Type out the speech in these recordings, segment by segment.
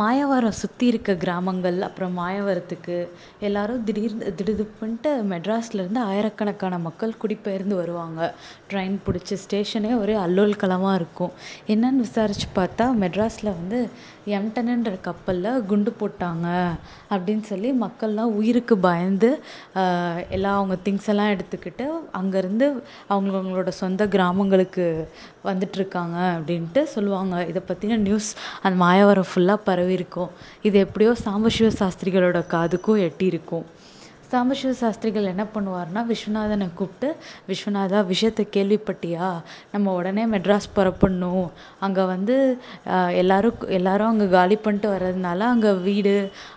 மாயவரம் சுற்றி இருக்க கிராமங்கள் அப்புறம் மாயவரத்துக்கு எல்லாரும் திடீர்னு திடுதிப்புன்ட்டு மெட்ராஸ்லேருந்து ஆயிரக்கணக்கான மக்கள் குடிபெயர்ந்து வருவாங்க. ட்ரெயின் பிடிச்சி ஸ்டேஷனே ஒரே அல்லோல் களமாக இருக்கும். என்னன்னு விசாரித்து பார்த்தா மெட்ராஸில் வந்து எம்டனுன்ற கப்பலில் குண்டு போட்டாங்க அப்படின்னு சொல்லி மக்கள்லாம் உயிருக்கு பயந்து எல்லாம் அவங்க திங்ஸ் எல்லாம் எடுத்துக்கிட்டு அங்கேருந்து அவங்கவுங்களோட சொந்த கிராமங்களுக்கு வந்துட்டுருக்காங்க அப்படின்ட்டு சொல்லுவாங்க. இதை பற்றின நியூஸ் அந்த மாயவரம் ஃபுல்லாக பரவியிருக்கும். இது எப்படியோ சாம்பசிவ சாஸ்திரிகளோட காதுக்கும் எட்டியிருக்கும். சாம்பசிவ சாஸ்திரிகள் என்ன பண்ணுவார்னா விஸ்வநாதனை கூப்பிட்டு விஸ்வநாதா விஷயத்தை கேள்விப்பட்டியா? நம்ம உடனே மெட்ராஸ் புறப்படணும். அங்கே வந்து எல்லாரும் எல்லாரும் அங்கே காலி பண்ணிட்டு வர்றதுனால அங்கே வீடு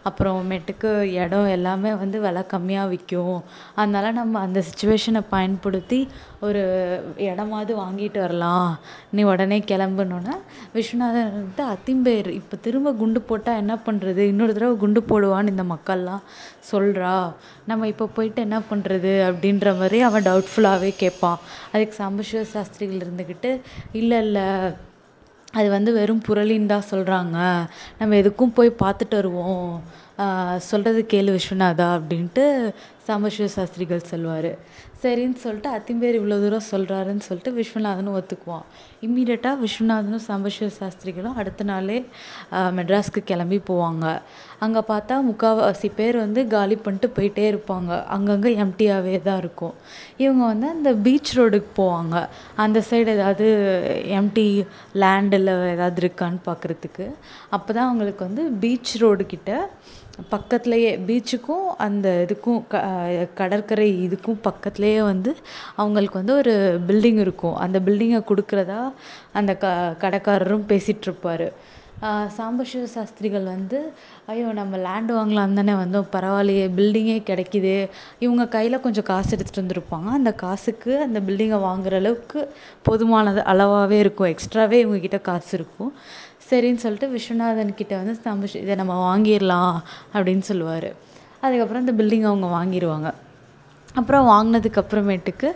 அப்புறமேட்டுக்கு இடம் எல்லாமே வந்து விலை கம்மியாக விற்கும். அதனால நம்ம அந்த சுச்சுவேஷனை பயன்படுத்தி ஒரு இடமாவது வாங்கிட்டு வரலாம். நீ உடனே கிளம்புனோன்னே விஸ்வநாதன் வந்துட்டு அத்திம்பேர். இப்போ திரும்ப குண்டு போட்டால் என்ன பண்ணுறது இன்னொரு தடவை குண்டு போடுவான்னு இந்த மக்கள்லாம் சொல்கிறா நம்ம இப்போ போயிட்டு என்ன பண்ணுறது அப்படின்ற மாதிரி அவன் டவுட்ஃபுல்லாகவே கேட்பான். அதுக்கு சாம்பசிவ சாஸ்திரிகள் இருந்துக்கிட்டு இல்லை இல்லை அது வந்து வெறும் புரளின்னு தான் சொல்கிறாங்க நம்ம எதுக்கும் போய் பார்த்துட்டு வருவோம். சொல்கிறத கேளு விஸ்வநாதா அப்படின்ட்டு சாம்பசிவ சாஸ்திரிகள் சொல்லுவார். சரின்னு சொல்லிட்டு அத்திம்பேர் இவ்வளோ தூரம் சொல்கிறாருன்னு சொல்லிட்டு விஸ்வநாதனும் ஒத்துக்குவான். இம்மீடியட்டாக விஸ்வநாதனும் சாம்பசிவ சாஸ்திரிகளும் அடுத்த நாளே மெட்ராஸ்க்கு கிளம்பி போவாங்க. அங்கே பார்த்தா முக்கால்வாசி பேர் வந்து காலி பண்ணிட்டு போயிட்டே இருப்பாங்க. அங்கங்கே எம்டியாகவே தான் இருக்கும். இவங்க வந்து அந்த பீச் ரோடுக்கு போவாங்க. அந்த சைடு ஏதாவது எம்டி லேண்டில் ஏதாவது இருக்கான்னு பார்க்குறதுக்கு. அப்போ தான் அவங்களுக்கு வந்து பீச் ரோடு பக்கத்துலேயே பீச்சுக்கும் அந்த இதுக்கும் க கடற்கரை இதுக்கும் பக்கத்துலேயே வந்து அவங்களுக்கு வந்து ஒரு பில்டிங் இருக்கும். அந்த பில்டிங்கை கொடுக்குறதா அந்த க கடைக்காரரும் பேசிகிட்ருப்பாரு சாம்பசிவ சாஸ்திரிகள் வந்து ஐயோ நம்ம லேண்டு வாங்கலான்னு தானே வந்தோம். பரவாயில்லையே பில்டிங்கே கிடைக்கிது. இவங்க கையில் கொஞ்சம் காசு எடுத்துகிட்டு வந்திருப்பாங்க. அந்த காசுக்கு அந்த பில்டிங்கை வாங்குகிற அளவுக்கு போதுமானது அளவாகவே இருக்கும். எக்ஸ்ட்ராவே இவங்கக்கிட்ட காசு இருக்கும். சரின்னு சொல்லிட்டு விஸ்வநாதன் கிட்ட வந்து சாம்பசி இதை நம்ம வாங்கிடலாம் அப்படின்னு சொல்லுவார். அதுக்கப்புறம் இந்த பில்டிங் அவங்க வாங்கிடுவாங்க அப்புறம் வாங்கினதுக்கு அப்புறமேட்டுக்கு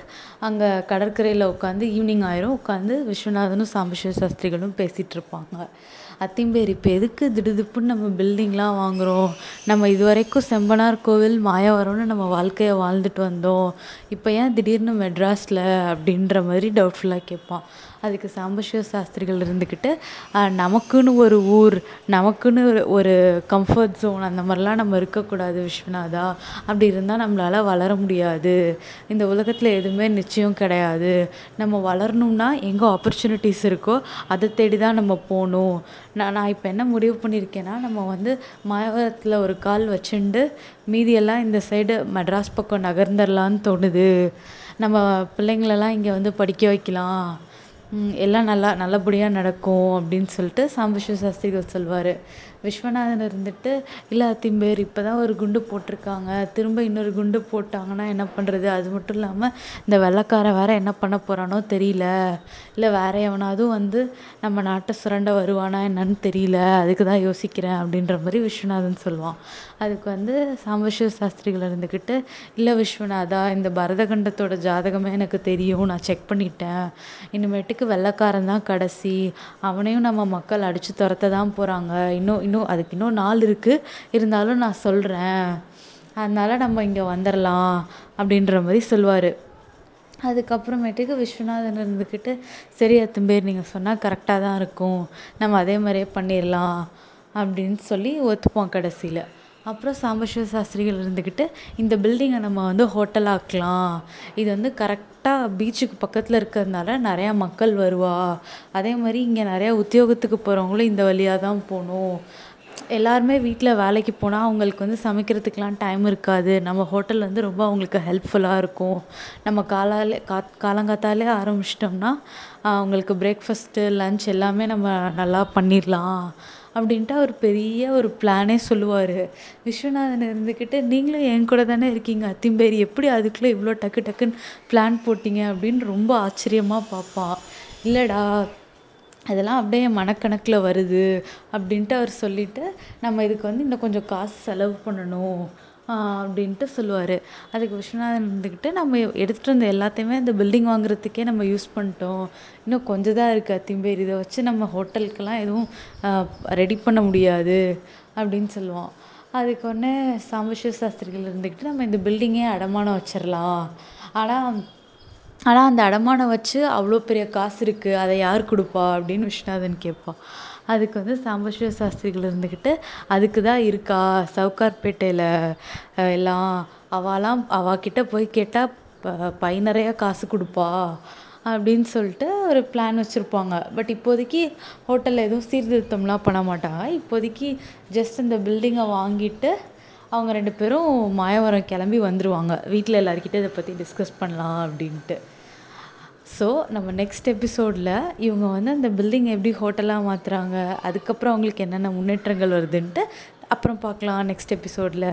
அங்கே கடற்கரையில் உட்காந்து ஈவினிங் ஆயிரும். உட்காந்து விஸ்வநாதனும் சாம்பசிவ சாஸ்திரிகளும் பேசிகிட்ருப்பாங்க அத்திம்பேர் இப்போ எதுக்கு திடுதிப்புன்னு நம்ம பில்டிங்லாம் வாங்குகிறோம் நம்ம இது வரைக்கும் செம்பனார் கோவில் மாயவரம்னு நம்ம வாழ்க்கையை வாழ்ந்துட்டு வந்தோம். இப்போ ஏன் திடீர்னு மெட்ராஸில் அப்படின்ற மாதிரி டவுட்ஃபுல்லாக கேட்பான். அதுக்கு சாம்பசிவ சாஸ்திரிகள் இருந்துக்கிட்டு நமக்குன்னு ஒரு ஊர் நமக்குன்னு ஒரு ஒரு கம்ஃபர்ட் ஜோன் அந்த மாதிரிலாம் நம்ம இருக்கக்கூடாது விஸ்வநாதா. அப்படி இருந்தால் நம்மளால் வளர முடியாது. இந்த உலகத்தில் எதுவுமே நிச்சயம் கிடையாது. நம்ம வளரணும்னா எங்கே ஆப்பர்ச்சுனிட்டிஸ் இருக்கோ அதை தேடி தான் நம்ம போகணும். நான் நான் இப்போ என்ன முடிவு பண்ணியிருக்கேன்னா நம்ம வந்து மாயவரத்தில் ஒரு கால் வச்சுண்டு மீதியெல்லாம் இந்த சைடு மெட்ராஸ் பக்கம் நகர்ந்துடலான்னு தோணுது. நம்ம பிள்ளைங்களெல்லாம் இங்கே வந்து படிக்க வைக்கலாம். எல்லாம் நல்லா நல்லபடியாக நடக்கும் அப்படின்னு சொல்லிட்டு சாம்பசிவ சாஸ்திரிகள் சொல்வார். விஸ்வநாதன் இருந்துட்டு இல்லை திம்பேர் இப்போ தான் ஒரு குண்டு போட்டிருக்காங்க. திரும்ப இன்னொரு குண்டு போட்டாங்கன்னா என்ன பண்ணுறது அது மட்டும் இல்லாமல் இந்த வெள்ளைக்காரன் வேறு என்ன பண்ண போகிறானோ தெரியல. இல்லை வேறு எவனாவது வந்து நம்ம நாட்டை சுரண்ட வருவானா என்னன்னு தெரியல. அதுக்கு தான் யோசிக்கிறேன் அப்படின்ற மாதிரி விஸ்வநாதன் சொல்லுவான். அதுக்கு வந்து சாம்பசிவ சாஸ்திரிகள் இருந்துக்கிட்டு இல்லை விஸ்வநாதா இந்த பரதகண்டத்தோட ஜாதகமே எனக்கு தெரியும். நான் செக் பண்ணிட்டேன். இனிமேட்டுக்கு வெள்ளைக்காரன் தான் கடைசி. அவனையும் நம்ம மக்கள் அடித்து துரத்த தான் போகிறாங்க இன்னும் இன்னும் அதுக்கு இன்னும் நாள் இருக்குது இருந்தாலும் நான் சொல்கிறேன் அதனால் நம்ம இங்கே வந்துடலாம் அப்படின்ற மாதிரி சொல்லுவார் அதுக்கப்புறமேட்டுக்கு விஸ்வநாதன் இருந்துக்கிட்டு சரி அத்தம்பேர் நீங்கள் சொன்னால் கரெக்டாக தான் இருக்கும். நம்ம அதே மாதிரியே பண்ணிடலாம் அப்படின்னு சொல்லி ஒத்துப்போம் கடைசியில். அப்புறம் சாம்பசிவ சாஸ்திரிகள் இருந்துக்கிட்டு இந்த பில்டிங்கை நம்ம வந்து ஹோட்டல் ஆக்கலாம். இது வந்து கரெக்டாக பீச்சுக்கு பக்கத்தில் இருக்கிறதுனால நிறையா மக்கள் வருவா. அதே மாதிரி இங்கே நிறையா உத்தியோகத்துக்கு போகிறவங்களும் இந்த வழியாக தான் போகணும். எல்லாருமே வீட்டில் வேலைக்கு போனால் அவங்களுக்கு வந்து சமைக்கிறதுக்குலாம் டைம் இருக்காது. நம்ம ஹோட்டல் வந்து ரொம்ப அவங்களுக்கு ஹெல்ப்ஃபுல்லாக இருக்கும். நம்ம காலாலே காத் காலங்காத்தாலே ஆரம்பிச்சிட்டோம்னா அவங்களுக்கு பிரேக்ஃபஸ்ட்டு லன்ச் எல்லாமே நம்ம நல்லா பண்ணிடலாம் அப்படின்ட்டு அவர் பெரிய ஒரு பிளானே சொல்லுவார். விஸ்வநாதன் இருந்துக்கிட்டு நீங்களும் என் கூட தானே இருக்கீங்க அத்திம்பேர் எப்படி அதுக்குள்ளே இவ்வளோ டக்கு டக்குன்னு பிளான் போட்டிங்க? அப்படின்னு ரொம்ப ஆச்சரியமாக பார்ப்பான். இல்லைடா அதெல்லாம் அப்படியே மனக்கணக்கில் வருது அப்படின்ட்டு அவர் சொல்லிவிட்டு நம்ம இதுக்கு வந்து இன்னும் கொஞ்சம் காசு செலவு பண்ணணும் அப்படின்ட்டு சொல்லுவார். அதுக்கு விஸ்வநாதன் இருந்துக்கிட்டு நம்ம எடுத்துகிட்டு வந்த எல்லாத்தையுமே அந்த பில்டிங் வாங்குறதுக்கே நம்ம யூஸ் பண்ணிட்டோம். இன்னும் கொஞ்சம் தான் இருக்குது அத்திம்பேர். இதை வச்சு நம்ம ஹோட்டலுக்கெல்லாம் எதுவும் ரெடி பண்ண முடியாது அப்படின்னு சொல்லுவான். அதுக்கு உடனே சாம்பசிவ சாஸ்திரிகள் இருந்துக்கிட்டு நம்ம இந்த பில்டிங்கே அடமானம் வச்சிடலாம் ஆனால் ஆனால் அந்த அடமானம் வச்சு அவ்வளோ பெரிய காசு இருக்குது அதை யார் கொடுப்பா? அப்படின்னு விஸ்வநாதன் கேட்பான் அதுக்கு வந்து சாம்பசிவ சாஸ்திரிகள் இருந்துக்கிட்டு அதுக்கு தான் இருக்கா? சவுகார்பேட்டையில் எல்லாம் அவாலாம் அவாக்கிட்ட போய் கேட்டால் ப பை நிறையா காசு கொடுப்பா அப்படின்னு சொல்லிட்டு ஒரு பிளான் வச்சுருப்பாங்க. பட் இப்போதைக்கு ஹோட்டலில் எதுவும் சீர்திருத்தம்லாம் பண்ண மாட்டாங்க. இப்போதைக்கு ஜஸ்ட் இந்த பில்டிங்கை வாங்கிட்டு அவங்க ரெண்டு பேரும் மாயவரம் கிளம்பி வந்துடுவாங்க வீட்டில் எல்லாருக்கிட்ட இதை பற்றி டிஸ்கஸ் பண்ணலாம் அப்படின்ட்டு. ஸோ நம்ம நெக்ஸ்ட் எபிசோடில் இவங்க வந்து அந்த பில்டிங்கை எப்படி ஹோட்டலாக மாற்றுறாங்க அதுக்கப்புறம் அவங்களுக்கு என்னென்ன முன்னேற்றங்கள் வருதுன்ட்டு அப்புறம் பார்க்கலாம் நெக்ஸ்ட் எபிசோடில்